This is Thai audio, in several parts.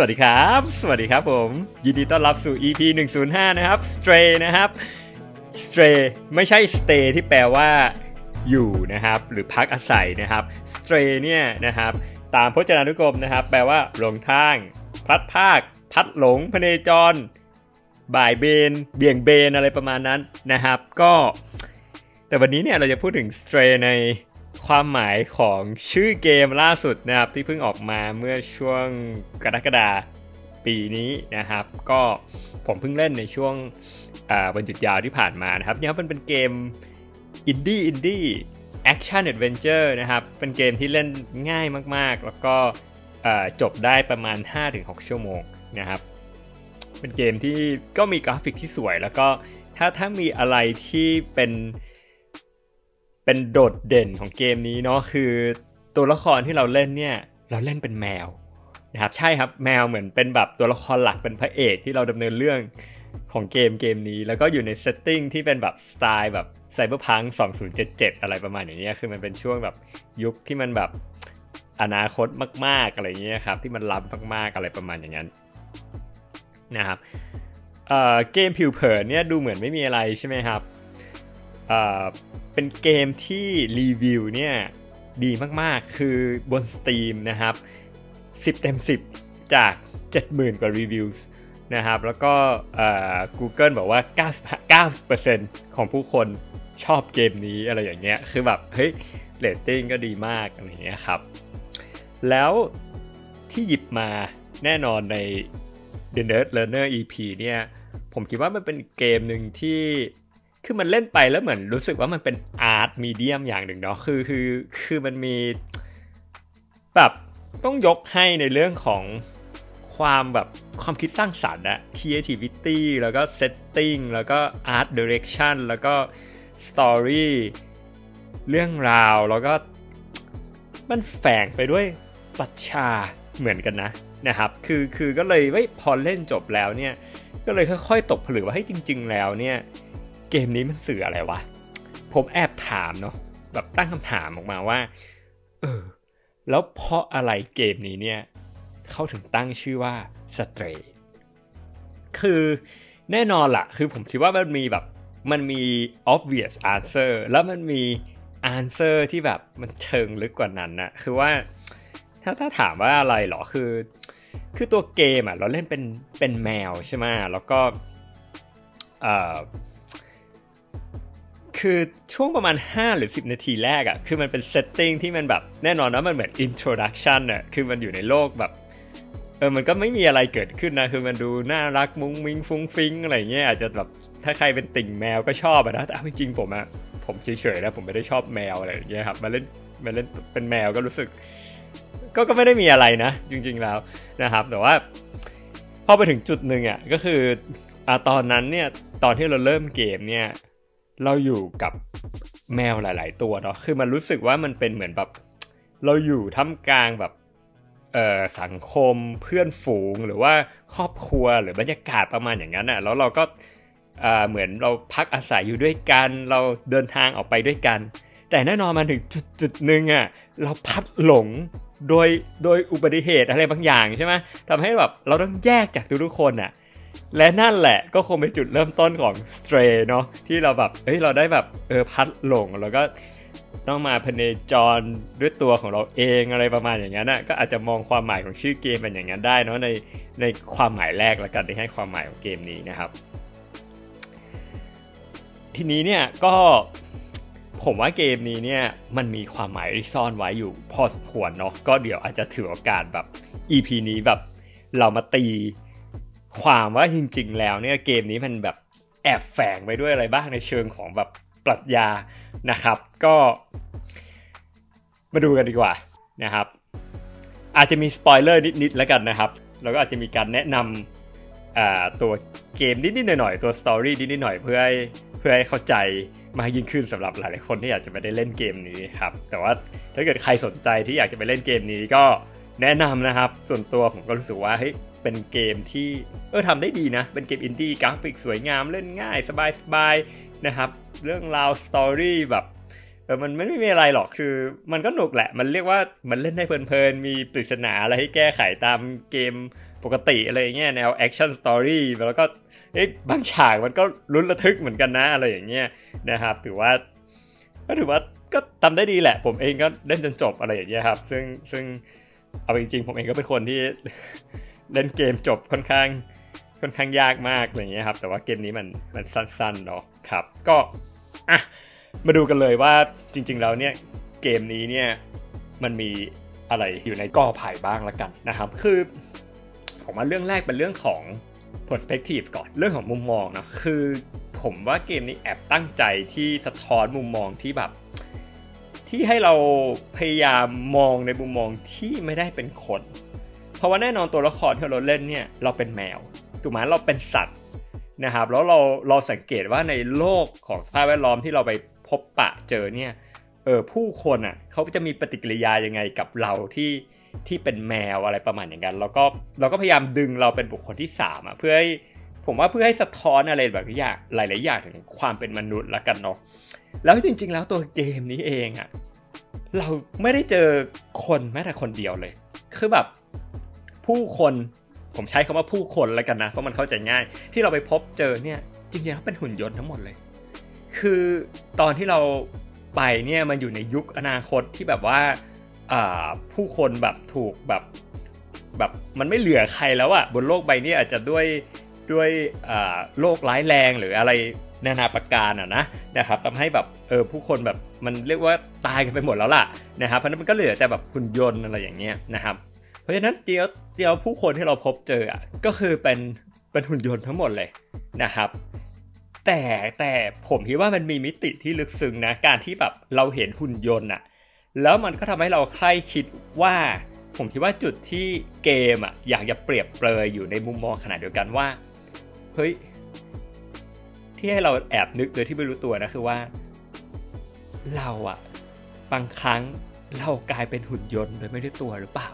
วัสดีครับ สวัสดีครับผม ยินดีต้อนรับสู่ EP 105 นะครับ Stray นะครับ Stray ไม่ใช่ stay ที่แปลว่า อยู่นะครับ หรือพักอาศัยนะครับ Stray เนี่ยนะครับ ตามพจนานุกรมนะครับ แปลว่าหลงทาง พลัดภาค พัดหลงพเนจร บ่ายเบน เบี่ยงเบนอะไรประมาณนั้นนะครับ ก็ แต่วันนี้เนี่ยเราจะพูดถึง Stray ใน ความหมายของชื่อเกมล่าสุดนะครับที่เพิ่งออกมาเมื่อช่วงกรกฎาปีนี้นะครับ ก็ผมเพิ่งเล่นในช่วงวันหยุดยาวที่ผ่านมานะครับเนี่ยมันเป็นเกม indie indie action adventure นะครับ เป็นเกมที่เล่นง่ายมากๆ แล้วก็จบได้ประมาณ 5-6 ชั่วโมงนะครับ เป็นเกมที่ก็มีกราฟิกที่สวย แล้วก็ถ้าถ้ามีอะไรที่เป็น เป็นโดดเด่นของเกมนี้เนาะคือตัวละครที่เราเล่นเนี่ยเราเล่นเป็นแมวนะครับใช่ครับแมวเหมือนเป็นแบบตัวละครหลักเป็นพระเอกที่เราดำเนินเรื่องของเกมเกมนี้ แล้วก็อยู่ใน setting ที่เป็นแบบสไตล์แบบ Cyberpunk 2077 อะไรประมาณอย่างนี้คือมันเป็นช่วงแบบยุคที่มันแบบอนาคตมาก ๆอะไรเงี้ยครับที่มันล้ำมากๆอะไรประมาณอย่างนั้นนะครับเเกมผิวเผินเนี่ยดูเหมือนไม่มีอะไรใช่ไหมครับ เป็นเกมที่รีวิวเนี่ยดีมากๆ คือบน Steam นะครับ 10 เต็ม 10 จาก 70,000 กว่ารีวิวนะครับ แล้วก็ Google บอกว่า99%ของผู้คนชอบเกมนี้อะไรอย่างเงี้ย คือแบบ เฮ้ยเรตติ้งก็ดีมากอะไรอย่างเงี้ยครับ แล้วที่หยิบมาแน่นอนใน The Nerd Learner EP เนี่ย ผมคิดว่ามันเป็นเกมหนึ่งที่ คือมันเล่นไปแล้วเหมือนรู้สึกว่ามันเป็นอาร์ตมีเดียมอย่างหนึ่งเนาะคือคือคือมันมีแบบต้องยกให้ในเรื่องของความแบบความคิดสร้างสรรค์อะ creativity แล้วก็ setting แล้วก็ art direction แล้วก็ story เรื่องราวแล้วก็มันแฝงไปด้วยปัชชาเหมือนกันนะนะครับคือคือก็เลยว่าพอเล่นจบแล้วเนี่ย ก็เลยค่อยๆตกผลึกว่าให้จริง ๆ แล้วเนี่ย เกมนี้มันสื่ออะไรวะ ผมแอบถามเนาะแบบตั้งคำถามออกมาว่า เออ แล้วเพราะอะไรเกมนี้เนี่ยเขาถึงตั้งชื่อว่า Stray คือแน่นอนละคือผมคิดว่ามันมีแบบมันมี obvious answer แล้วมันมี answer ที่แบบมันเชิงลึกกว่านั้นนะคือว่าถ้าถ้าถามว่าอะไรหรอคือ คือตัวเกมอะเราเล่นเป็นเป็นแมวใช่ไหมแล้วก็เอ่อ คือช่วงประมาณ 5 หรือ 10 นาทีแรกอะ่ะ คือมันเป็น setting ที่มันแบบแน่นอนว่ามันเหมือน introduction อะ คือมันอยู่ในโลกแบบ เออ มันก็ไม่มีอะไรเกิดขึ้นนะ คือมันดูน่ารักมุ้งมิ้งฟุ้งฟิ้งอะไรเงี้ย อาจจะแบบถ้าใครเป็นติ่งแมวก็ชอบนะ แต่จริงๆผมอะผมเฉยๆนะ ผมไม่ได้ชอบแมวอะไรอย่างเงี้ยครับ มาเล่นมาเล่นเป็นแมวก็รู้สึก ก็ก็ไม่ได้มีอะไรนะ จริง ๆแล้วนะครับ แต่ว่าพอไปถึงจุดหนึ่งอะก็คืออ่าตอนนั้นเนี่ย ตอนที่เราเริ่มเกมเนี่ย เราอยู่กับแมวหลาย ๆ ตัวเนาะคือมันรู้สึกว่ามันเป็นเหมือนแบบ เราอยู่ท่ามกลางแบบเอ่อสังคมเพื่อนฝูงหรือว่าครอบครัวหรือบรรยากาศประมาณอย่างนั้นอะแล้วเราก็เออเหมือนเราพักอาศัยอยู่ด้วยกัน เราเดินทางออกไปด้วยกัน แต่แน่นอนมาถึงจุดจุดหนึ่งอะเราพัดหลงโดยโดยอุบัติเหตุอะไรบางอย่างใช่ไหมทำให้แบบเราต้องแยกจากทุกๆคนอะ และนั่นแหละก็คงเป็นจุดเริ่มต้นของ Stray เนาะที่เราแบบเฮ้ยเราได้แบบเออพัดหลงแล้วก็ต้องมาพเนจรด้วยตัวของเราเองอะไรประมาณอย่างนั้นนะก็อาจจะมองความหมายของชื่อเกมเป็นอย่างนั้นได้เนาะในในความหมายแรกแล้วกันที่ให้ความหมายของเกมนี้นะครับ ทีนี้เนี่ยก็ผมว่าเกมนี้เนี่ยมันมีความหมายที่ซ่อนไว้อยู่พอสมควรเนาะก็เดี๋ยวอาจจะถือโอกาสแบบ EP นี้แบบเรามาตี ความว่าจริง ๆ แล้วเนี่ยเกมนี้มันแบบแอบแฝงไปด้วยอะไรบ้างในเชิงของแบบปรัชญานะครับ ก็มาดูกันดีกว่านะครับ อาจจะมีสปอยเลอร์นิดๆแล้วกันนะครับแล้วก็อาจจะมีการแนะนำตัวเกมนิดๆหน่อยๆตัว story นิดๆหน่อยเพื่อให้เพื่อให้เข้าใจมากยิ่งขึ้นสำหรับหลายๆคนที่อยากจะไปได้เล่นเกมนี้ครับแต่ว่าถ้าเกิดใครสนใจที่อยากจะไปเล่นเกมนี้ก็แนะนำนะครับ ส่วนตัวผมก็รู้สึกว่าเฮ้ย เป็นเกมที่เออทำได้ดีนะ เป็นเกมอินดี้กราฟิกสวยงามเล่นง่าย สบายๆนะครับ เรื่องราว story แบบเออมันไม่มีอะไรหรอกคือมันก็หนุกแหละ มันเรียกว่ามันเล่นได้เพลินๆ มีปริศนาอะไรให้แก้ไขตามเกมปกติอะไรเงี้ยแนว action story แล้วก็เอ๊ะบางฉากมันก็ลุ้นระทึกเหมือนกันนะอะไรอย่างเงี้ยนะครับถือว่าก็ถือว่าก็ทำได้ดีแหละ ผมเองก็เล่นจนจบอะไรอย่างเงี้ยครับ ซึ่งซึ่งเอาจริงๆผมเองก็เป็นคนที่ เล่นเกมจบค่อนข้างค่อนข้างยากมากอะไรเงี้ยครับ แต่ว่าเกมนี้มันมันสั้นๆเนาะครับ ก็อะมาดูกันเลยว่าจริง ๆ แล้วเนี่ยเกมนี้เนี่ยมันมีอะไรอยู่ในก้อไผ่บ้างละกันนะครับ คือผมว่าเรื่องแรกเป็นเรื่องของ perspective ก่อนเรื่องของมุมมองนะคือผมว่าเกมนี้แอบตั้งใจที่สะท้อนมุมมองที่แบบ ที่ให้เราพยายามมองในมุมมองที่ไม่ได้เป็นคน เพราะว่าแน่นอนตัวละครที่เราเล่นเนี่ยเราเป็นแมวถูกไหมเราเป็นสัตว์นะครับแล้วเราเราสังเกตว่าในโลกของสภาพแวดล้อมที่เราไปพบปะเจอเนี่ยเออผู้คนอะเขาจะมีปฏิกิริยายังไงกับเราที่ที่เป็นแมวอะไรประมาณอย่างนั้นแล้วก็เราก็พยายามดึงเราเป็นบุคคลที่3อะเพื่อให้ผมว่าเพื่อให้สะท้อนอะไรแบบอย่างหลาย ๆ อย่างถึงความเป็นมนุษย์ละกันเนาะแล้วจริง ๆ แล้วตัวเกมนี้เองอะเราไม่ได้เจอคนแม้แต่คนเดียวเลย คือแบบ ผู้คน ผมใช้คำว่าผู้คนแล้วกันนะเพราะมันเข้าใจง่าย ที่เราไปพบเจอเนี่ยจริงๆเขาเป็นหุ่นยนต์ทั้งหมดเลย คือตอนที่เราไปเนี่ยมันอยู่ในยุคอนาคตที่แบบว่าผู้คนแบบถูกแบบแบบมันไม่เหลือใครแล้วอะบนโลกใบนี้อาจจะด้วยด้วยโรคร้ายแรงหรืออะไรนานาประการอะนะนะครับทำให้แบบเออผู้คนแบบมันเรียกว่าตายกันไปหมดแล้วล่ะนะครับเพราะนั้นมันก็เหลือแต่แบบหุ่นยนต์อะไรอย่างเงี้ยนะครับ ราะฉะนั้นเดียวเดียวผู้คนที่เราพบเจออะก็คือเป็นเป็นหุ่นยนต์ทั้งหมดเลยนะครับ แต่แต่ผมคิดว่ามันมีมิติที่ลึกซึ้งนะการที่แบบเราเห็นหุ่นยนต์อะแล้วมันก็ทำให้เราใคร่คิดว่า ผมคิดว่าจุดที่เกมอะอยากจะเปรียบเปรยอยู่ในมุมมองขนาดเดียวกันว่าเฮ้ยที่ให้เราแอบนึกโดยที่ไม่รู้ตัวนะคือว่า เราอะบางครั้งเรากลายเป็นหุ่นยนต์โดยไม่รู้ตัวหรือเปล่า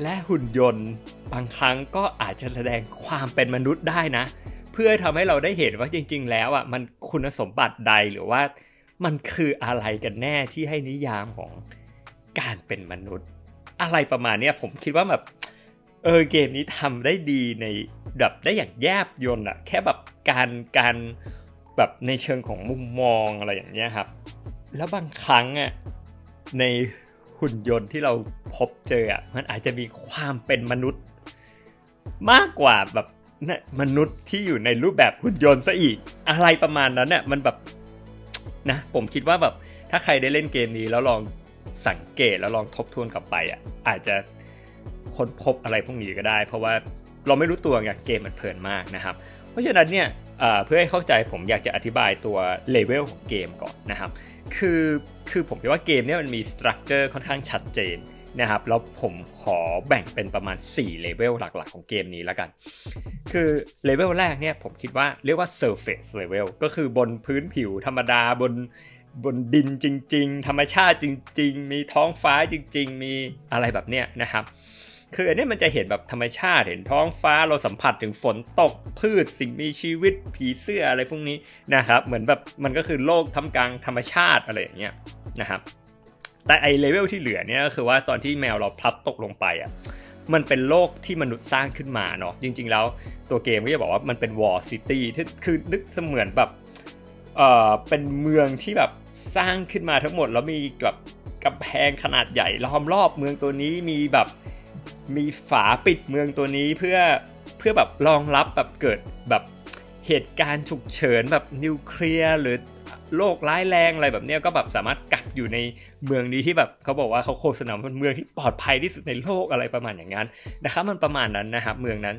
และหุ่นยนต์บางครั้งก็อาจจะแสดงความเป็นมนุษย์ได้นะ เพื่อทำให้เราได้เห็นว่าจริง ๆ แล้วอะมันคุณสมบัติใดหรือว่า มันคืออะไรกันแน่ที่ให้นิยามของการเป็นมนุษย์ อะไรประมาณนี้ผมคิดว่าแบบเออเกมนี้ทำได้ดีในแบบได้อย่างแยบยนต์อะแค่แบบการการแบบในเชิงของมุมมองอะไรอย่างเงี้ยครับ แล้วบางครั้งอะใน หุ่นยนต์ที่เราพบเจออะมันอาจจะมีความเป็นมนุษย์ มากกว่าแบบมนุษย์ที่อยู่ในรูปแบบหุ่นยนต์ซะอีก อะไรประมาณนั้นเนี่ยมันแบบนะ ผมคิดว่าแบบถ้าใครได้เล่นเกมนี้แล้วลองสังเกตแล้วลองทบทวนกลับไปอะอาจจะค้นพบอะไรพวกนี้ก็ได้ เพราะว่าเราไม่รู้ตัวไงเกมมันเพลินมากนะครับ เพราะฉะนั้นเนี่ยเพื่อให้เข้าใจผมอยากจะอธิบายตัวเลเวลของเกมก่อนนะครับ คือ คือผมคิดว่าเกมนี้มันมี structure ค่อนข้างชัดเจนนะครับแล้วผมขอแบ่งเป็นประมาณ4เลเวลหลักๆ ของเกมนี้แล้วกัน คือเลเวลแรกเนี่ยผมคิดว่าเรียกว่า surface level ก็คือบนพื้นผิวธรรมดาบนบนดินจริง ๆ ธรรมชาติจริง ๆ มีท้องฟ้าจริง ๆ มีอะไรแบบเนี้ยนะครับ คืออันนี้มันจะเห็นแบบธรรมชาติเห็นท้องฟ้าเราสัมผัสถึงฝนตกพืชสิ่งมีชีวิตผีเสื้ออะไรพวกนี้นะครับ เหมือนแบบมันก็คือโลกท่ามกลางธรรมชาติอะไรอย่างเงี้ยนะครับ แต่ไอเลเวลที่เหลือเนี่ยก็คือว่าตอนที่แมวเราพลัดตกลงไปอะมันเป็นโลกที่มนุษย์สร้างขึ้นมาเนาะจริง ๆ แล้วตัวเกมก็จะบอกว่ามันเป็น walled city ที่คือนึกเสมือนแบบเอ่อเป็นเมืองที่แบบสร้างขึ้นมาทั้งหมดแล้วมีแบบกำแพงขนาดใหญ่ล้อมรอบเมืองตัวนี้มีแบบ มีฝาปิดเมืองตัวนี้เพื่อเพื่อแบบรองรับแบบเกิดแบบเหตุการณ์ฉุกเฉินแบบนิวเคลียร์หรือโรคร้ายแรงอะไรแบบนี้ก็แบบสามารถกักอยู่ในเมืองนี้ที่แบบเขาบอกว่าเขาโฆษณาเป็นเมืองที่ปลอดภัยที่สุดในโลกอะไรประมาณอย่างนั้นนะครับมันประมาณนั้นนะครับเมืองนั้น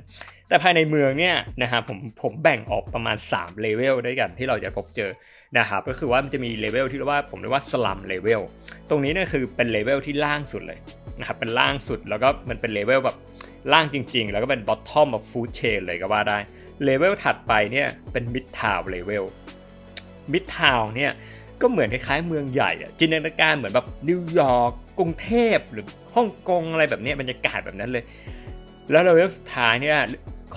แต่ภายในเมืองเนี่ยนะครับผมผมแบ่งออกประมาณ3เลเวลด้วยกันที่เราจะพบเจอ นะครับก็คือว่ามันจะมีเลเวลที่เรียกว่าผมเรียกว่า slum level ตรงนี้เนี่ยคือเป็นเลเวลที่ล่างสุดเลยนะครับเป็นล่างสุดแล้วก็มันเป็นเลเวลแบบล่างจริง ๆ แล้วก็เป็น bottom of food chain เลยก็ว่าได้เลเวลถัดไปเนี่ยเป็น mid town level mid town เนี่ยก็เหมือนคล้ายๆเมืองใหญ่อะจินตนาการเหมือนแบบนิวยอร์กกรุงเทพหรือฮ่องกงอะไรแบบนี้บรรยากาศแบบนั้นเลย แล้วเลเวลสุดท้ายเนี่ย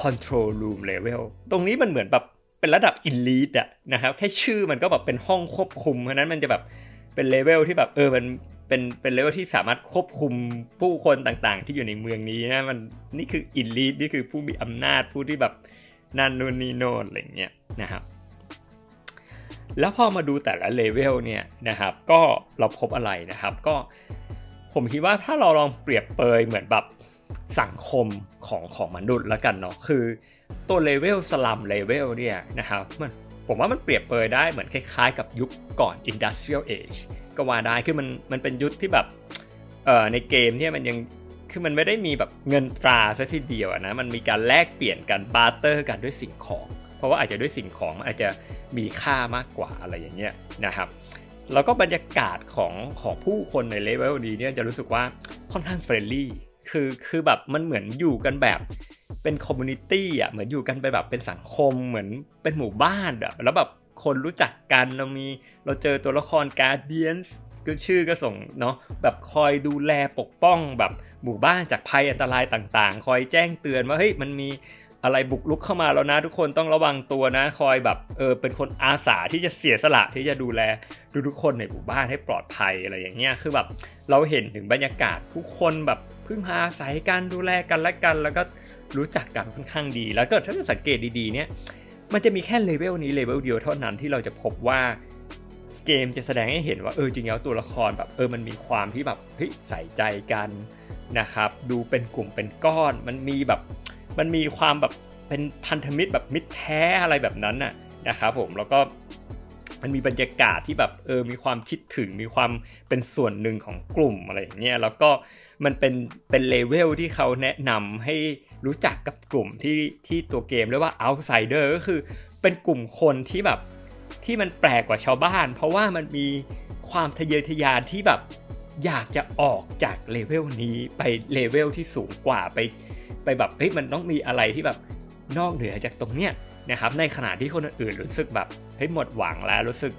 control room level ตรงนี้มันเหมือนแบบ เป็นระดับ elite อะนะครับแค่ชื่อมันก็แบบเป็นห้องควบคุมเพราะนั้นมันจะแบบเป็นเลเวลที่แบบเออมันเป็นเป็นเลเวลที่สามารถควบคุมผู้คนต่างๆ ที่อยู่ในเมืองนี้นะมันนี่คือ elite นี่คือผู้มีอำนาจผู้ที่แบบนั่นนู่นนี่โน่นอะไรเงี้ยนะครับ แล้วพอมาดูแต่ละเลเวลเนี่ยนะครับ ก็เราพบอะไรนะครับ ก็ผมคิดว่าถ้าเราลองเปรียบเปยเหมือนแบบสังคมของของมนุษย์แล้วกันเนาะคือ ตัวเลเวลสลัมเลเวลเนี่ยนะครับมันผมว่ามันเปรียบเปยได้เหมือนคล้ายๆ กับยุคก่อน Industrial Age ก็ว่าได้คือมันมันเป็นยุคที่แบบเอ่อในเกมเนี่ยมันยังคือมันไม่ได้มีแบบเงินตราซะทีเดียวนะมันมีการแลกเปลี่ยนกัน barter กันด้วยสิ่งของ เพราะว่าอาจจะด้วยสิ่งของอาจจะมีค่ามากกว่าอะไรอย่างเงี้ยนะครับแล้วก็บรรยากาศของของผู้คนในเลเวลนี้เนี่ยจะรู้สึกว่าค่อนข้าง friendly คือคือแบบมันเหมือนอยู่กันแบบเป็น community อะเหมือนอยู่กันไปแบบเป็นสังคมเหมือนเป็นหมู่บ้านอะแล้วแบบคนรู้จักกันเรามีเราเจอตัวละคร Guardian ก็ชื่อก็ส่งเนาะแบบคอยดูแลปกป้องแบบหมู่บ้านจากภัยอันตรายต่างๆ คอยแจ้งเตือนว่าเฮ้ยมันมีอะไรบุกลุกเข้ามาแล้วนะ ทุกคนต้องระวังตัวนะ คอยแบบเออเป็นคนอาสาที่จะเสียสละที่จะดูแลดูทุกคนในหมู่บ้านให้ปลอดภัยอะไรอย่างเงี้ยคือแบบเราเห็นถึงบรรยากาศผู้คนแบบ พึ่งพาอาศัยกันดูแลกันและกัน แล้วก็รู้จักกันค่อนข้างดี แล้วก็ถ้าเราสังเกตดีๆเนี่ยมันจะมีแค่เลเวลนี้เลเวลเดียวเท่านั้นที่เราจะพบว่าเกมจะแสดงให้เห็นว่าเออจริงแล้วตัวละครแบบเออมันมีความที่แบบเฮ้ยใส่ใจกันนะครับ ดูเป็นกลุ่มเป็นก้อน มันมีแบบมันมีความแบบเป็นพันธมิตรแบบมิตรแท้อะไรแบบนั้นน่ะนะครับผมแล้วก็มันมีบรรยากาศที่แบบเออมีความคิดถึงมีความเป็นส่วนหนึ่งของกลุ่มอะไรอย่างเงี้ยแล้วก็ มันเป็นเป็นเลเวลที่เขาแนะนำให้รู้จักกับกลุ่มที่ที่ตัวเกมเรียกว่า outsider ก็คือเป็นกลุ่มคนที่แบบที่มันแปลกกว่าชาวบ้าน เพราะว่ามันมีความทะเยอทะยานที่แบบอยากจะออกจากเลเวลนี้ไปเลเวลที่สูงกว่าไป ไปแบบเฮ้ยมันต้องมีอะไรที่แบบนอกเหนือจากตรงเนี้ยนะครับในขณะที่คนอื่นรู้สึกแบบเฮ้ยหมดหวังแล้วรู้สึก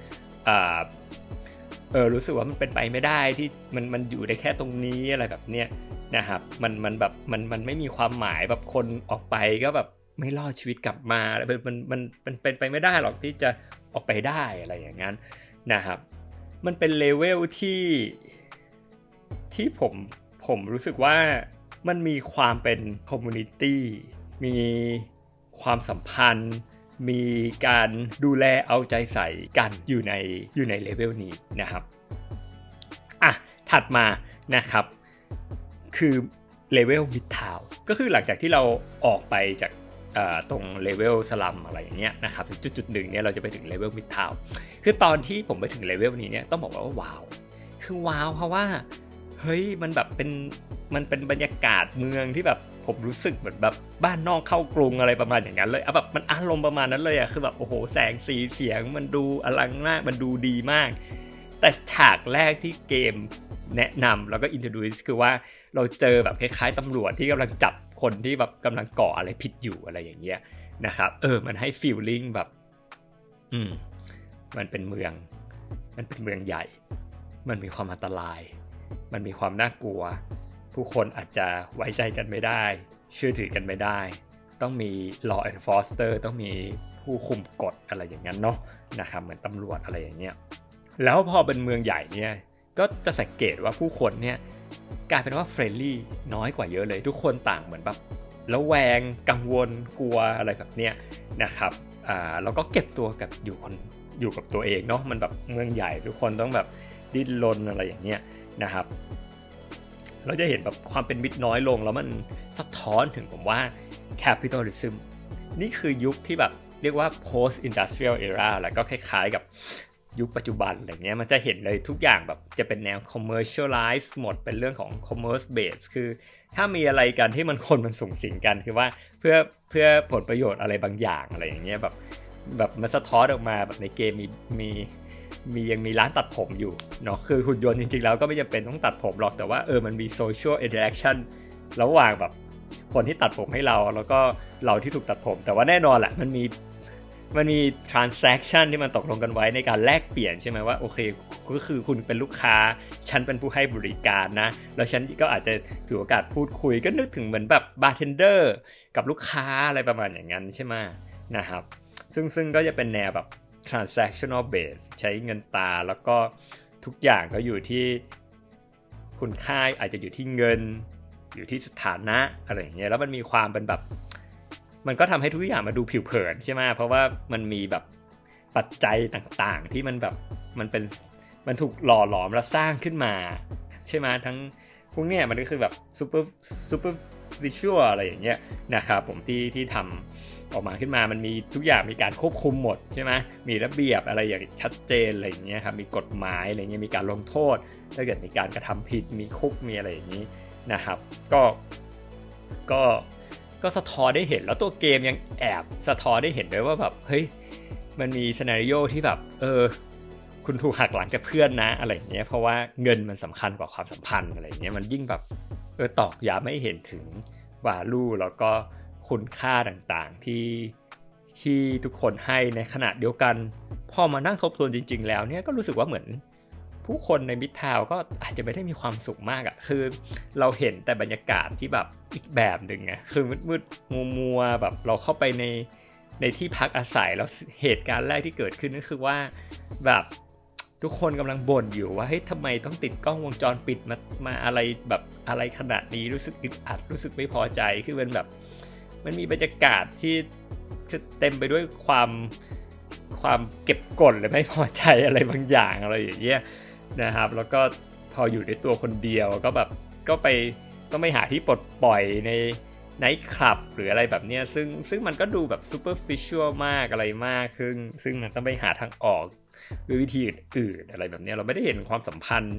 เออรู้สึกว่ามันเป็นไปไม่ได้ที่มันมันอยู่ได้แค่ตรงนี้อะไรแบบเนี้ยนะครับ มันมันแบบมันมันไม่มีความหมายแบบคนออกไปก็แบบไม่รอดชีวิตกลับมามันมันมันเป็นไปไม่ได้หรอกที่จะออกไปได้อะไรอย่างนั้นนะครับ มันเป็นเลเวลที่ที่ผมผมรู้สึกว่ามันมีความเป็น community มีความสัมพันธ์ มีการดูแลเอาใจใส่กันอยู่ในอยู่ในเลเวลนี้นะครับอะถัดมานะครับ คือเลเวล Midtownก็คือหลังจากที่เราออกไปจากตรงเลเวลสลัมอะไรอย่างเงี้ยนะครับจุดจุดหนึ่งเนี่ยเราจะไปถึงเลเวลมิดทาวคือตอนที่ผมไปถึงเลเวลนี้เนี่ยต้องบอกว่าว้าวคือว้าวเพราะว่าเฮ้ยมันแบบเป็นมันเป็นบรรยากาศเมืองที่แบบ ผมรู้สึกเหมือนแบบบ้านนอกเข้ากรุงอะไรประมาณอย่างนั้นเลยอะแบบมันอารมณ์ประมาณนั้นเลยอะคือแบบโอ้โหแสงสีเสียงมันดูอลังมากมันดูดีมาก แต่ฉากแรกที่เกมแนะนำแล้วก็อินโทรดูสคือว่าเราเจอแบบคล้ายๆตำรวจที่กำลังจับคนที่แบบกำลังก่ออะไรผิดอยู่อะไรอย่างเงี้ยนะครับ เออ มันให้ฟีลลิ่งแบบ อืม มันเป็นเมือง มันเป็นเมืองใหญ่ มันมีความอันตราย มันมีความน่ากลัว ผู้คนอาจจะไว้ใจกันไม่ได้ เชื่อถือกันไม่ได้ ต้องมี law enforcer ต้องมีผู้คุมกฎอะไรอย่างนั้นเนาะนะครับเหมือนตำรวจอะไรอย่างเงี้ยแล้วพอเป็นเมืองใหญ่เนี่ยก็จะสังเกตว่าผู้คนเนี่ยกลายเป็นว่าเฟรนลี่น้อยกว่าเยอะเลย ทุกคนต่างเหมือนแบบระแวงกังวลกลัวอะไรแบบเนี้ยนะครับอ่าแล้วก็เก็บตัวกับอยู่คนอยู่กับตัวเองเนาะมันแบบเมืองใหญ่ทุกคนต้องแบบดิ้นรนอะไรอย่างเงี้ยนะครับ เราจะเห็นแบบความเป็นมิตรน้อยลง แล้วมันสะท้อนถึงผมว่า capitalism นี่คือยุคที่แบบเรียกว่า post industrial era แล้วก็คล้ายๆกับยุคปัจจุบันอะไรเงี้ยมันจะเห็นเลยทุกอย่างแบบจะเป็นแนว commercialize หมดเป็นเรื่องของ commerce base คือถ้ามีอะไรกันที่มันคนมันสุงสิงกันคือว่าเพื่อเพื่อผลประโยชน์อะไรบางอย่างอะไรอย่างเงี้ยแบบแบบมันสะท้อนออกมาแบบในเกมมีมี มียังมีร้านตัดผมอยู่เนาะคือหุ่นยนต์จริงๆแล้วก็ไม่จำเป็นต้องตัดผมหรอกแต่ว่าเออมันมี social interactionระหว่างแบบคนที่ตัดผมให้เราแล้วก็เราที่ถูกตัดผม แต่ว่าแน่นอนแหละมันมีมันมี transaction ที่มันตกลงกันไว้ในการแลกเปลี่ยนใช่ไหมว่าโอเคก็คือคุณเป็นลูกค้า ฉันเป็นผู้ให้บริการนะ แล้วฉันก็อาจจะถือโอกาสพูดคุยก็นึกถึงเหมือนแบบบาร์เทนเดอร์กับลูกค้าอะไรประมาณอย่างนั้นใช่ไหมนะครับ ซึ่งซึ่งก็จะเป็นแนวแบบ transactional base ใช้เงินตราแล้วก็ทุกอย่างก็อยู่ที่คุณค่าอาจจะอยู่ที่เงิน อยู่ที่สถานะอะไรอย่างเงี้ยแล้วมันมีความเป็นแบบ มันก็ทำให้ทุกอย่างมาดูผิวเผินใช่ไหมเพราะว่ามันมีแบบปัจจัยต่างๆ ที่มันแบบมันเป็นมันถูกหล่อหลอมและสร้างขึ้นมา ใช่ไหมทั้งพวกเนี้ยมันก็คือแบบซูเปอร์ซูเปอร์วิชวลอะไรอย่างเงี้ยนะครับผมที่ที่ทำ ออกมาขึ้นมามันมีทุกอย่างมีการควบคุมหมดใช่ไหมมีระเบียบอะไรอย่างชัดเจนอะไรอย่างเงี้ยครับมีกฎหมายอะไรเงี้ยมีการลงโทษ ถ้าเกิดมีการกระทำผิดมีคุกมีอะไรอย่างนี้นะครับ ก็ก็ก็สะท้อนได้เห็นแล้วตัวเกมยังแอบสะท้อนได้เห็นด้วยว่าแบบเฮ้ยมันมีซีนารีโอที่แบบเออคุณถูกหักหลังจากเพื่อนนะอะไรเงี้ยเพราะว่าเงินมันสำคัญกว่าความสัมพันธ์อะไรเงี้ยมันยิ่งแบบเออตอกย้ำไม่เห็นถึงวาลูแล้วก็ คุณค่าต่างๆ ที่ที่ทุกคนให้ในขณะเดียวกัน พอมานั่งทบทวนจริง ๆ แล้วเนี่ยก็รู้สึกว่าเหมือน ผู้คนในมิดทาวก็อาจจะไม่ได้มีความสุขมากอะ่ะคือ เราเห็นแต่บรรยากาศที่แบบอีกแบบหนึ่งไงคือมืดๆมัวๆแบบเราเข้าไปในในที่พักอาศัยแล้วเหตุการณ์แรกที่เกิดขึ้นก็คือว่าแบบทุกคนกำลังบ่นอยู่ว่าเฮ้ยทำไมต้องติดกล้องวงจรปิดมามาอะไรแบบอะไรขนาดนี้รู้สึกอึดอัดรู้สึกไม่พอใจคือเป็นแบบ มันมีบรรยากาศที่เต็มไปด้วยความความเก็บกดหรือไม่พอใจอะไรบางอย่างอะไรอย่างเงี้ยนะครับ แล้วก็พออยู่ในตัวคนเดียวก็แบบก็ไปต้องไปหาที่ปลดปล่อยในไนท์คลับหรืออะไรแบบเนี้ยซึ่งซึ่งมันก็ดูแบบ superficial มากอะไรมากซึ่งซึ่งมันต้องไปหาทางออกด้วยวิธีอื่นๆอะไรแบบนี้เราไม่ได้เห็นความสัมพันธ์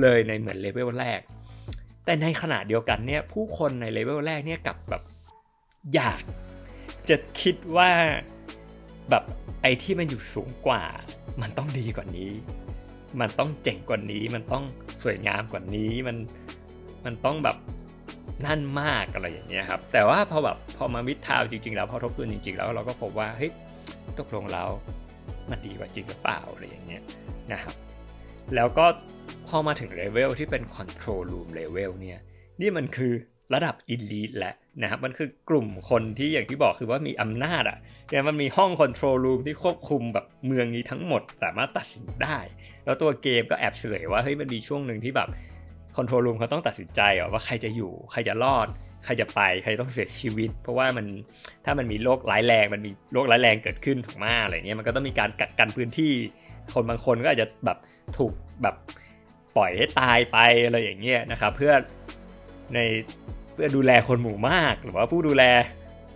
เลยในเหมือนเลเวลแรก แต่ในขณะเดียวกันเนี่ยผู้คนในเลเวลแรกเนี่ยกับแบบ อยากจะคิดว่าแบบไอ้ที่มันอยู่สูงกว่า มันต้องดีกว่านี้ มันต้องเจ๋งกว่านี้ มันต้องสวยงามกว่านี้ มันมันต้องแบบนั่นมากอะไรอย่างเงี้ยครับ แต่ว่าพอแบบพอมาวิทาวจริงๆแล้วพอทบทวนจริงๆแล้วเราก็พบว่าเฮ้ยตกลงแล้วมันดีกว่าจริงหรือเปล่าอะไรอย่างเงี้ยนะครับ แล้วก็พอมาถึงเลเวลที่เป็น control room level เนี่ย นี่มันคือ ระดับ elite แหละนะครับมันคือกลุ่มคนที่อย่างที่บอกคือว่ามีอำนาจอะแต่ยมันมีห้อง control room ที่ควบคุมแบบเมืองนี้ทั้งหมดสามารถตัดสินได้ แล้วตัวเกมก็แอบเฉลยว่าเฮ้ยมันมีช่วงหนึ่งที่แบบ control room เขาต้องตัดสินใจว่าใครจะอยู่ ใครจะรอด ใครจะไป ใครต้องเสียชีวิต เพราะว่ามันถ้ามันมีโรคร้ายแรง มันมีโรคร้ายแรงเกิดขึ้นถูกมากอะไรเงี้ยมันก็ต้องมีการกักกันพื้นที่ คนบางคนก็อาจจะแบบถูกแบบปล่อยให้ตายไปอะไรอย่างเงี้ยนะครับเพื่อใน เพื่อดูแลคนหมู่มาก หรือว่าผู้ดูแล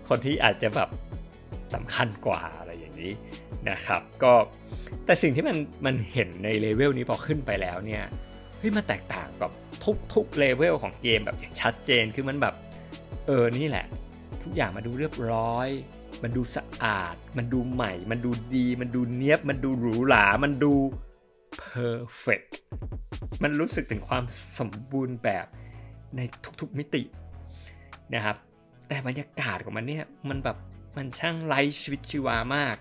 คนที่อาจจะแบบสำคัญกว่าอะไรอย่างนี้นะครับ ก็แต่สิ่งที่มันมันเห็นในเลเวลนี้พอขึ้นไปแล้วเนี่ยเฮ้ยมันแตกต่างกับทุกทุกเลเวลของเกมแบบอย่างชัดเจนคือมันแบบเออนี่แหละ ทุกอย่างมันดูเรียบร้อย มันดูสะอาด มันดูใหม่ มันดูดี มันดูเนี้ยบ มันดูหรูหรา มันดู perfect มันรู้สึกถึงความสมบูรณ์แบบในทุกๆมิติ นะครับ แต่บรรยากาศของมันเนี่ยมันแบบมันช่างไร้ชีวิตชีวามาก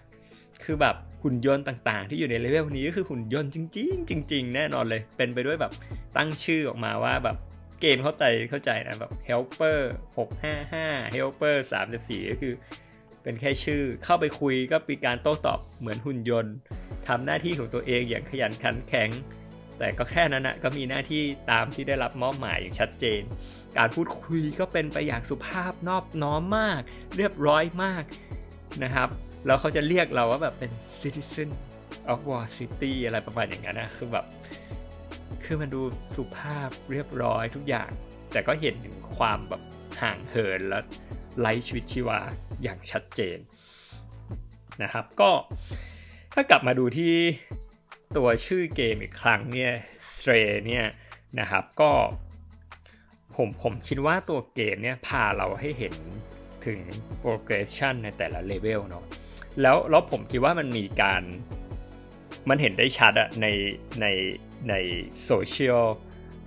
คือแบบหุ่นยนต์ต่างๆ ที่อยู่ในเลเวลนี้ก็คือหุ่นยนต์จริง ๆ จริง ๆ แน่นอนเลย เป็นไปด้วยแบบตั้งชื่อออกมาว่าแบบเกมเข้าใจเข้าใจนะแบบ helper 655 helper 34 ก็คือ เป็นแค่ชื่อเข้าไปคุยก็มีการโต้ตอบเหมือนหุ่นยนต์ทำหน้าที่ของตัวเองอย่างขยันขันแข็ง แต่ก็แค่นั้นนะก็มีหน้าที่ตามที่ได้รับมอบหมายอย่างชัดเจน การพูดคุยก็เป็นไปอย่างสุภาพนอบน้อมมาก เรียบร้อยมากนะครับแล้วเขาจะเรียกเราว่าแบบเป็น citizen of war city อะไรประมาณอย่างนั้นนะคือแบบคือมันดูสุภาพเรียบร้อยทุกอย่าง แต่ก็เห็นถึงความแบบห่างเหินและไร้ชีวิตชีวาอย่างชัดเจนนะครับ ก็ถ้ากลับมาดูที่ตัวชื่อเกมอีกครั้งเนี่ย Stray เนี่ยนะครับก็ ผมผมคิดว่าตัวเกมเนี่ยพาเราให้เห็นถึง progression ในแต่ละเลเวลเนาะแล้วแล้วผมคิดว่ามันมีการมันเห็นได้ชัดอะในในใน social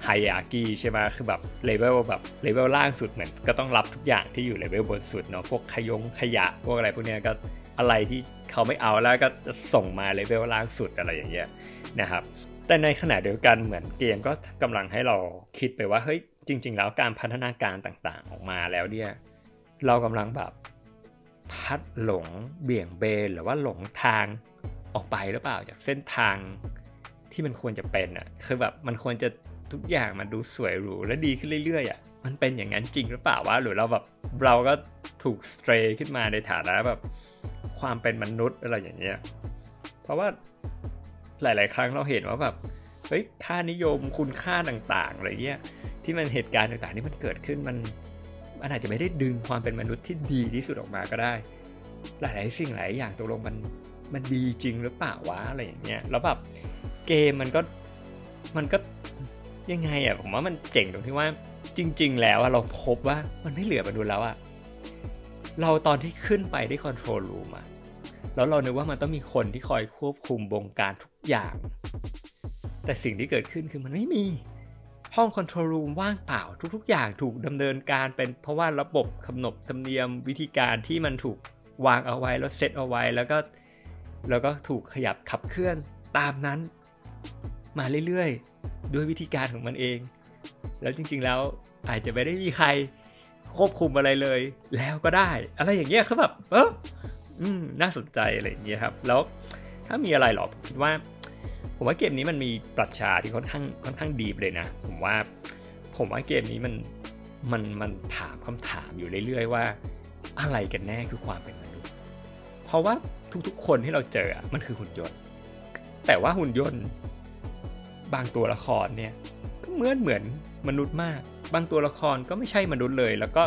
hierarchy ใช่ไหมคือแบบเลเวลแบบเลเวลล่างสุดเหมือนก็ต้องรับทุกอย่างที่อยู่เลเวลบนสุดเนาะพวกขยงขยะพวกอะไรพวกเนี้ยก็อะไรที่เขาไม่เอาแล้วก็ส่งมาเลเวลล่างสุดอะไรอย่างเงี้ยนะครับแต่ในขณะเดียวกันเหมือนเกมก็กำลังให้เราคิดไปว่าเฮ้ยจริง ๆ แล้วการพัฒนาการต่างๆ ออกมาแล้วเนี่ยเรากำลังแบบพัดหลงเบี่ยงเบนหรือว่าหลงทางออกไปหรือเปล่าจากเส้นทางที่มันควรจะเป็นอะคือแบบมันควรจะทุกอย่างมันดูสวยหรูและดีขึ้นเรื่อยๆอะมันเป็นอย่างนั้นจริงหรือเปล่าวะหรือเราแบบเราก็ถูกสเตรย์ขึ้นมาในฐานะแบบความเป็นมนุษย์อะไรอย่างเงี้ยเพราะว่าหลาย ๆ ครั้งเราเห็นว่าแบบ เฮ้ยค่านิยมคุณค่าต่างๆอะไรเงี้ยที่มันเหตุการณ์ต่างๆที่มันเกิดขึ้นมันมันอาจจะไม่ได้ดึงความเป็นมนุษย์ที่ดีที่สุดออกมาก็ได้ หลายๆสิ่งหลายอย่างตกลงมันมันดีจริงหรือเปล่าวะอะไรอย่างเงี้ยแล้วแบบเกมมันก็มันก็ยังไงอะผมว่ามันเจ๋งตรงที่ว่าจริง ๆ แล้วเราพบว่ามันไม่เหลือมนุษย์แล้วอะเราตอนที่ขึ้นไปที่คอนโทรลรูมอะแล้วเรานึกว่ามันต้องมีคนที่คอยควบคุมบงการทุกอย่าง แต่สิ่งที่เกิดขึ้นคือมันไม่มีห้องคอนโทรลรูมว่างเปล่า ทุก ๆ อย่างถูกดำเนินการเป็นเพราะว่าระบบกำหนดธรรมเนียมวิธีการที่มันถูกวางเอาไว้แล้วเซตเอาไว้แล้วก็แล้วก็ถูกขยับขับเคลื่อนตามนั้น มาเรื่อยๆ ด้วยวิธีการของมันเอง แล้วจริง ๆ แล้วอาจจะไม่ได้มีใครควบคุมอะไรเลย แล้วก็ได้ อะไรอย่างเงี้ยคือแบบเอออืมน่าสนใจอะไรอย่างเงี้ยครับ แล้วถ้ามีอะไรหรอผมคิดว่า ผมว่าเกมนี้มันมีปรัชญาที่ค่อนข้างค่อนข้างดีเลยนะ ผมว่า ผมว่าเกมนี้มันมันมันถามคำถามอยู่เรื่อยๆว่า อะไรกันแน่คือความเป็นมนุษย์ เพราะว่าทุกๆคนที่เราเจอมันคือหุ่นยนต์ แต่ว่าหุ่นยนต์บางตัวละครเนี่ยก็เหมือนเหมือนมนุษย์มาก บางตัวละครก็ไม่ใช่มนุษย์เลย แล้วก็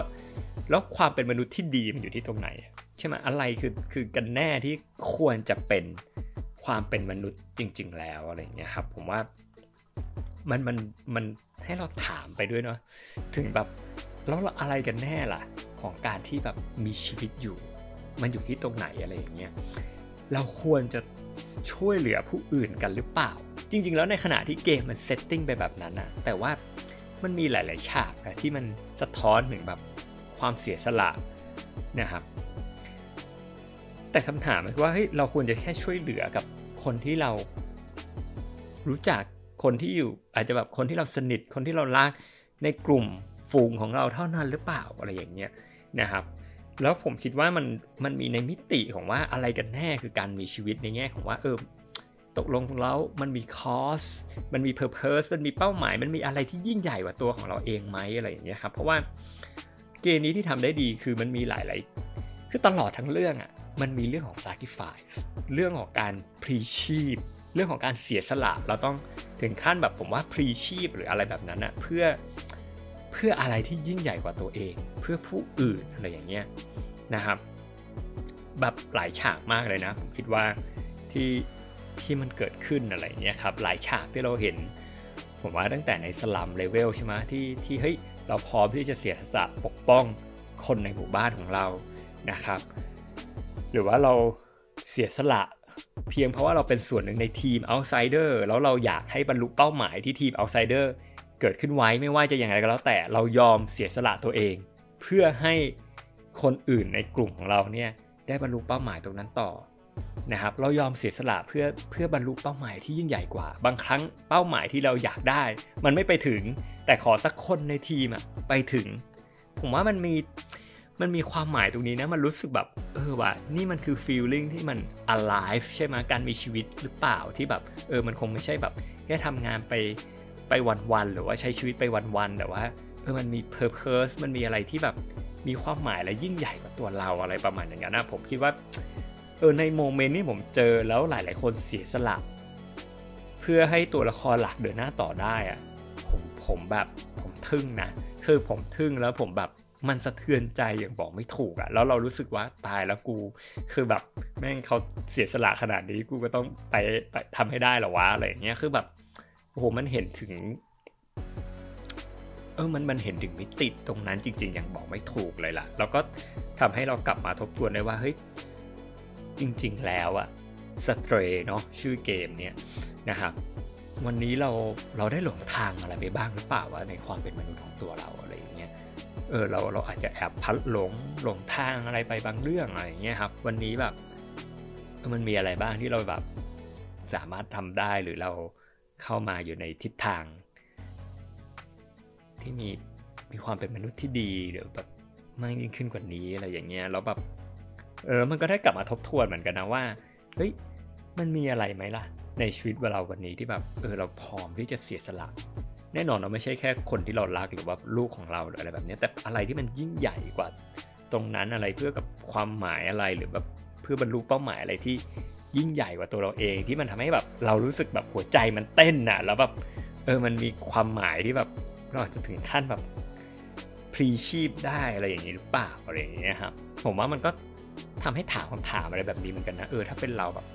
แล้วความเป็นมนุษย์ที่ดีมันอยู่ที่ตรงไหน ใช่ไหมอะไรคือคือกันแน่ที่ควรจะเป็น ความเป็นมนุษย์จริง ๆ แล้วอะไรเงี้ยครับ ผมว่ามันมันมันให้เราถามไปด้วยเนาะถึงแบบแล้วอะไรกันแน่ล่ะ ของการที่แบบมีชีวิตอยู่ มันอยู่ที่ตรงไหนอะไรอย่างเงี้ยเราควรจะช่วยเหลือผู้อื่นกันหรือเปล่า จริง ๆ แล้วในขณะที่เกมมันเซตติ้งไปแบบนั้นนะแต่ว่ามันมีหลาย ๆ ฉากนะที่มันสะท้อนถึงแบบความเสียสละนะครับ แต่คำถามคือว่าเฮ้ยเราควรจะแค่ช่วยเหลือกับคนที่เรารู้จักคนที่อยู่ อาจจะแบบคนที่เราสนิทคนที่เรารักในกลุ่มฝูงของเราเท่านั้นหรือเปล่าอะไรอย่างเงี้ยนะครับ แล้วผมคิดว่ามันมันมีในมิติของว่าอะไรกันแน่คือการมีชีวิตในแง่ของว่าเออตกลงแล้วมันมีคอส มันมีเพอร์เพสมันมีเป้าหมาย มันมีอะไรที่ยิ่งใหญ่กว่าตัวของเราเองไหมอะไรอย่างเงี้ยครับ เพราะว่าเกมนี้ที่ทำได้ดีคือมันมีหลาย ๆ คือตลอดทั้งเรื่องอะ่ะ มันมีเรื่องของ sacrifice เรื่องของการพรีชีพ เรื่องของการเสียสละ เราต้องถึงขั้นแบบผมว่าพรีชีพหรืออะไรแบบนั้นอะเพื่อเพื่ออะไรที่ยิ่งใหญ่กว่าตัวเอง เพื่อผู้อื่นอะไรอย่างเงี้ยนะครับ แบบหลายฉากมากเลยนะ ผมคิดว่าที่ที่มันเกิดขึ้นอะไรเงี้ยครับหลายฉากที่เราเห็น ผมว่าตั้งแต่ในสลัมเลเวลใช่ไหมที่ที่เฮ้ยเราพร้อมที่จะเสียสละปกป้องคนในหมู่บ้านของเรานะครับ หรือว่าเราเสียสละเพียงเพราะว่าเราเป็นส่วนหนึ่งในทีม Outsider แล้วเราอยากให้บรรลุเป้าหมายที่ทีม Outsiderเกิดขึ้นไว้ไม่ว่าจะอย่างไรก็แล้วแต่เรายอมเสียสละตัวเอง เพื่อให้คนอื่นในกลุ่มของเราเนี่ยได้บรรลุเป้าหมายตรงนั้นต่อนะครับเรายอมเสียสละเพื่อเพื่อบรรลุเป้าหมายที่ยิ่งใหญ่กว่า บางครั้งเป้าหมายที่เราอยากได้ มันไม่ไปถึง แต่ขอสักคนในทีมอะไปถึง ผมว่ามันมี มันมีความหมายตรงนี้นะ มันรู้สึกแบบ เออว่ะนี่มันคือ feeling ที่มัน alive ใช่ไหมการมีชีวิตหรือเปล่าที่แบบ เออ มันคงไม่ใช่แบบ แค่ทำงานไปไปวันๆหรือว่าใช้ชีวิตไปวันๆแต่ว่าเออมันมี purpose มันมีอะไรที่แบบมีความหมายและยิ่งใหญ่กว่าตัวเราอะไรประมาณอย่างนั้นนะผมคิดว่าเออในโมเมนต์ที่ผมเจอแล้วหลาย ๆ คนเสียสละเพื่อให้ตัวละครหลักเดินหน้าต่อได้อะผมผมแบบผมทึ่งนะคือผมทึ่งแล้วผมแบบ มันสะเทือนใจอย่างบอกไม่ถูกอะแล้วเรารู้สึกว่าตายแล้วกู คือแบบแม่งเขาเสียสละขนาดนี้กูก็ต้องไปไปทำให้ได้หรอวะอะไรอย่างเงี้ยคือแบบโอ้โหมันเห็นถึง เออมันมันเห็นถึงมิติตรงนั้นจริง ๆ อย่างบอกไม่ถูกเลยล่ะ แล้วก็ทำให้เรากลับมาทบทวนได้ว่าเฮ้ยจริง ๆ แล้วอะสเตรเนาะชื่อเกมเนี้ยนะครับวันนี้เราเราได้หลงทางอะไรไปบ้างหรือเปล่าว่าในความเป็นมนุษย์ของตัวเราอะไรอย่าง เออเราเราอาจจะแอบพัดหลงหลงทางอะไรไปบางเรื่องอะไรอย่างเงี้ยครับ วันนี้แบบมันมีอะไรบ้างที่เราแบบสามารถทำได้หรือเราเข้ามาอยู่ในทิศทาง ที่มีมีความเป็นมนุษย์ที่ดีหรือแบบมากยิ่งขึ้นกว่านี้อะไรอย่างเงี้ยแล้วแบบเออมันก็ได้กลับมาทบทวนเหมือนกันนะว่าเฮ้ยมันมีอะไรไหมล่ะ ในชีวิตเราวันนี้ที่แบบเออเราพร้อมที่จะเสียสละ แน่นอนเราไม่ใช่แค่คนที่เรารักหรือว่าลูกของเราหรืออะไรแบบนี้แต่อะไรที่มันยิ่งใหญ่กว่าตรงนั้นอะไรเพื่อกับความหมายอะไรหรือแบบเพื่อบรรลุเป้าหมายอะไรที่ยิ่งใหญ่กว่าตัวเราเองที่มันทำให้แบบเรารู้สึกแบบหัวใจมันเต้นน่ะแล้วแบบเออมันมีความหมายที่แบบเราอาจจะถึงขั้นแบบพรีชีพได้อะไรอย่างนี้หรือเปล่าอะไรอย่างเงี้ยครับผมว่ามันก็ทำให้ถามคำถามอะไรแบบนี้เหมือนกันนะเออถ้าเป็นเราแบบ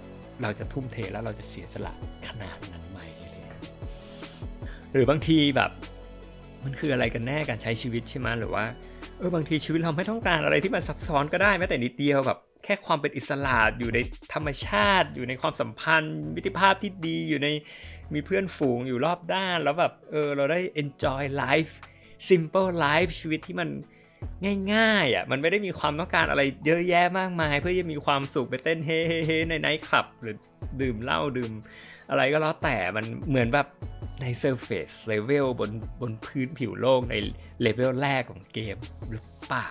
เราจะทุ่มเทแล้วเราจะเสียสละขนาดนั้นไหม หรือบางทีแบบ มันคืออะไรกันแน่การใช้ชีวิตใช่ไหมหรือว่าเออบางทีชีวิตเราไม่ต้องการอะไรที่มันซับซ้อนก็ได้แม้แต่นิดเดียวแบบแค่ความเป็นอิสระอยู่ในธรรมชาติ อยู่ในความสัมพันธ์ มิตรภาพที่ดีอยู่ในมีเพื่อนฝูงอยู่รอบด้าน แล้วแบบเออเราได้ enjoy life simple life ชีวิตที่มันง่ายๆอะมันไม่ได้มีความต้องการอะไรเยอะแยะมากมาย เพื่อจะมีความสุขไปเต้นเฮ้เฮ้ในไนท์คลับหรือดื่มเหล้าดื่มอะไรก็แล้วแต่มันเหมือนแบบ ใน surface level บนบนพื้นผิวโลกในเลเวลแรกของเกมหรือเปล่า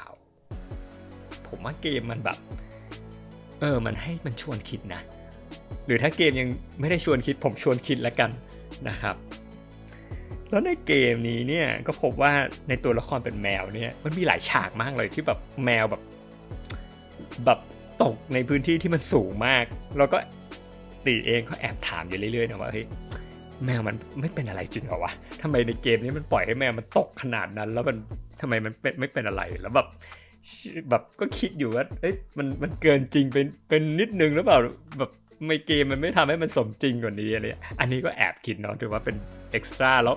ผมว่าเกมมันแบบ เออมันให้มันชวนคิดนะ หรือถ้าเกมยังไม่ได้ชวนคิด ผมชวนคิดแล้วกันนะครับ แล้วในเกมนี้เนี่ยก็พบว่าในตัวละครเป็นแมวเนี่ยมันมีหลายฉากมากเลยที่แบบแมวแบบแบบตกในพื้นที่ที่มันสูงมาก แล้วก็ตีเองก็แอบถามอยู่เรื่อยๆนะว่าเฮ้ย แมวมันไม่เป็นอะไรจริงเหรอวะทำไมในเกมนี้มันปล่อยให้แมวมันตกขนาดนั้น แล้วมันทำไมมันเป็นไม่เป็นอะไรแล้วแบบแบบก็คิดอยู่ว่าเอ๊ะมันมันเกินจริงเป็นเป็นนิดนึงหรือเปล่าแบบไม่เกมมันไม่ทำให้มันสมจริงกว่านี้อะไรอันนี้ก็แอบคิดเนาะถือว่าเป็นเอ็กซ์ตร้าแล้ว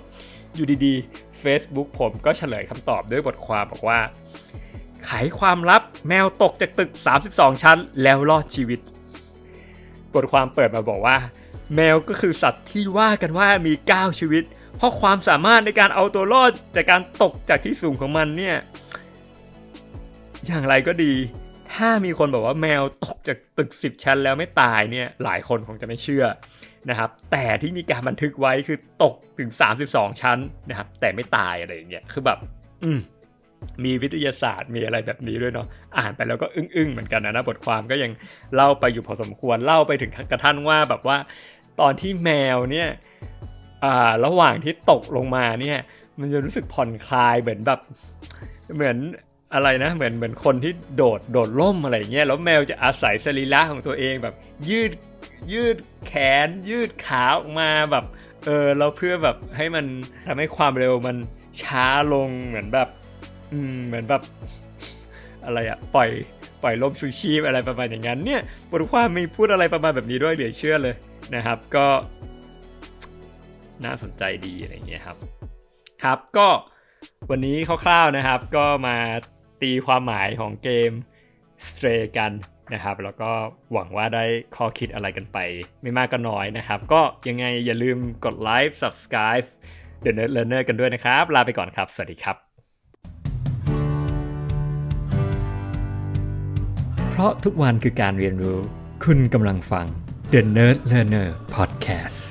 อยู่ดีๆ Facebook ผมก็เฉลยคำตอบด้วยบทความบอกว่า ไขความลับแมวตกจากตึก 32 ชั้น แล้วรอดชีวิต บทความเปิดมาบอกว่า แมวก็คือสัตว์ที่ว่ากันว่ามี 9 ชีวิต เพราะความสามารถในการเอาตัวรอดจากการตกจากที่สูงของมันเนี่ย อย่างไรก็ดี ถ้ามีคนบอกว่าแมวตกจากตึก 10 ชั้นแล้วไม่ตายเนี่ย หลายคนคงจะไม่เชื่อนะครับ แต่ที่มีการบันทึกไว้คือตกถึง 32 ชั้นนะครับ แต่ไม่ตายอะไรอย่างเงี้ย คือแบบ อืมมีวิทยาศาสตร์มีอะไรแบบนี้ด้วยเนาะอ่านไปแล้วก็อึ้งๆเหมือนกันนะนะบทความก็ยังเล่าไปอยู่พอสมควรเล่าไปถึงกระทั่งว่าแบบว่า ตอนที่แมวเนี่ยระหว่างที่ตกลงมาเนี่ย มันจะรู้สึกผ่อนคลายเหมือนแบบ เหมือนอะไรนะเหมือนเหมือนคนที่โดดโดดล่มอะไรเงี้ยแล้วแมวจะอาศัยสรีระของตัวเองแบบ ยืดยืดแขน ยืดขาออกมาแบบเออเราเพื่อแบบให้มันทำให้ความเร็วมันช้าลงเหมือนแบบ อืมเหมือนแบบ อะไรอะปล่อยปล่อยลมซูชีพอะไรประมาณอย่างนั้นเนี่ยบทความมีพูดอะไรประมาณแบบนี้ด้วยเหลือเชื่อเลย นะครับ ก็น่าสนใจดีอะไรเงี้ยครับ ครับก็วันนี้คร่าวๆนะครับ ก็มาตีความหมายของเกม Stray กันนะครับ แล้วก็หวังว่าได้ข้อคิดอะไรกันไป ไม่มากก็น้อยนะครับ ก็ยังไงอย่าลืมกดไลค์ subscribe The Nerd Learner กันด้วยนะครับ ลาไปก่อนครับ สวัสดีครับ เพราะทุกวันคือการเรียนรู้ คุณกำลังฟัง The Nerd Learner Podcast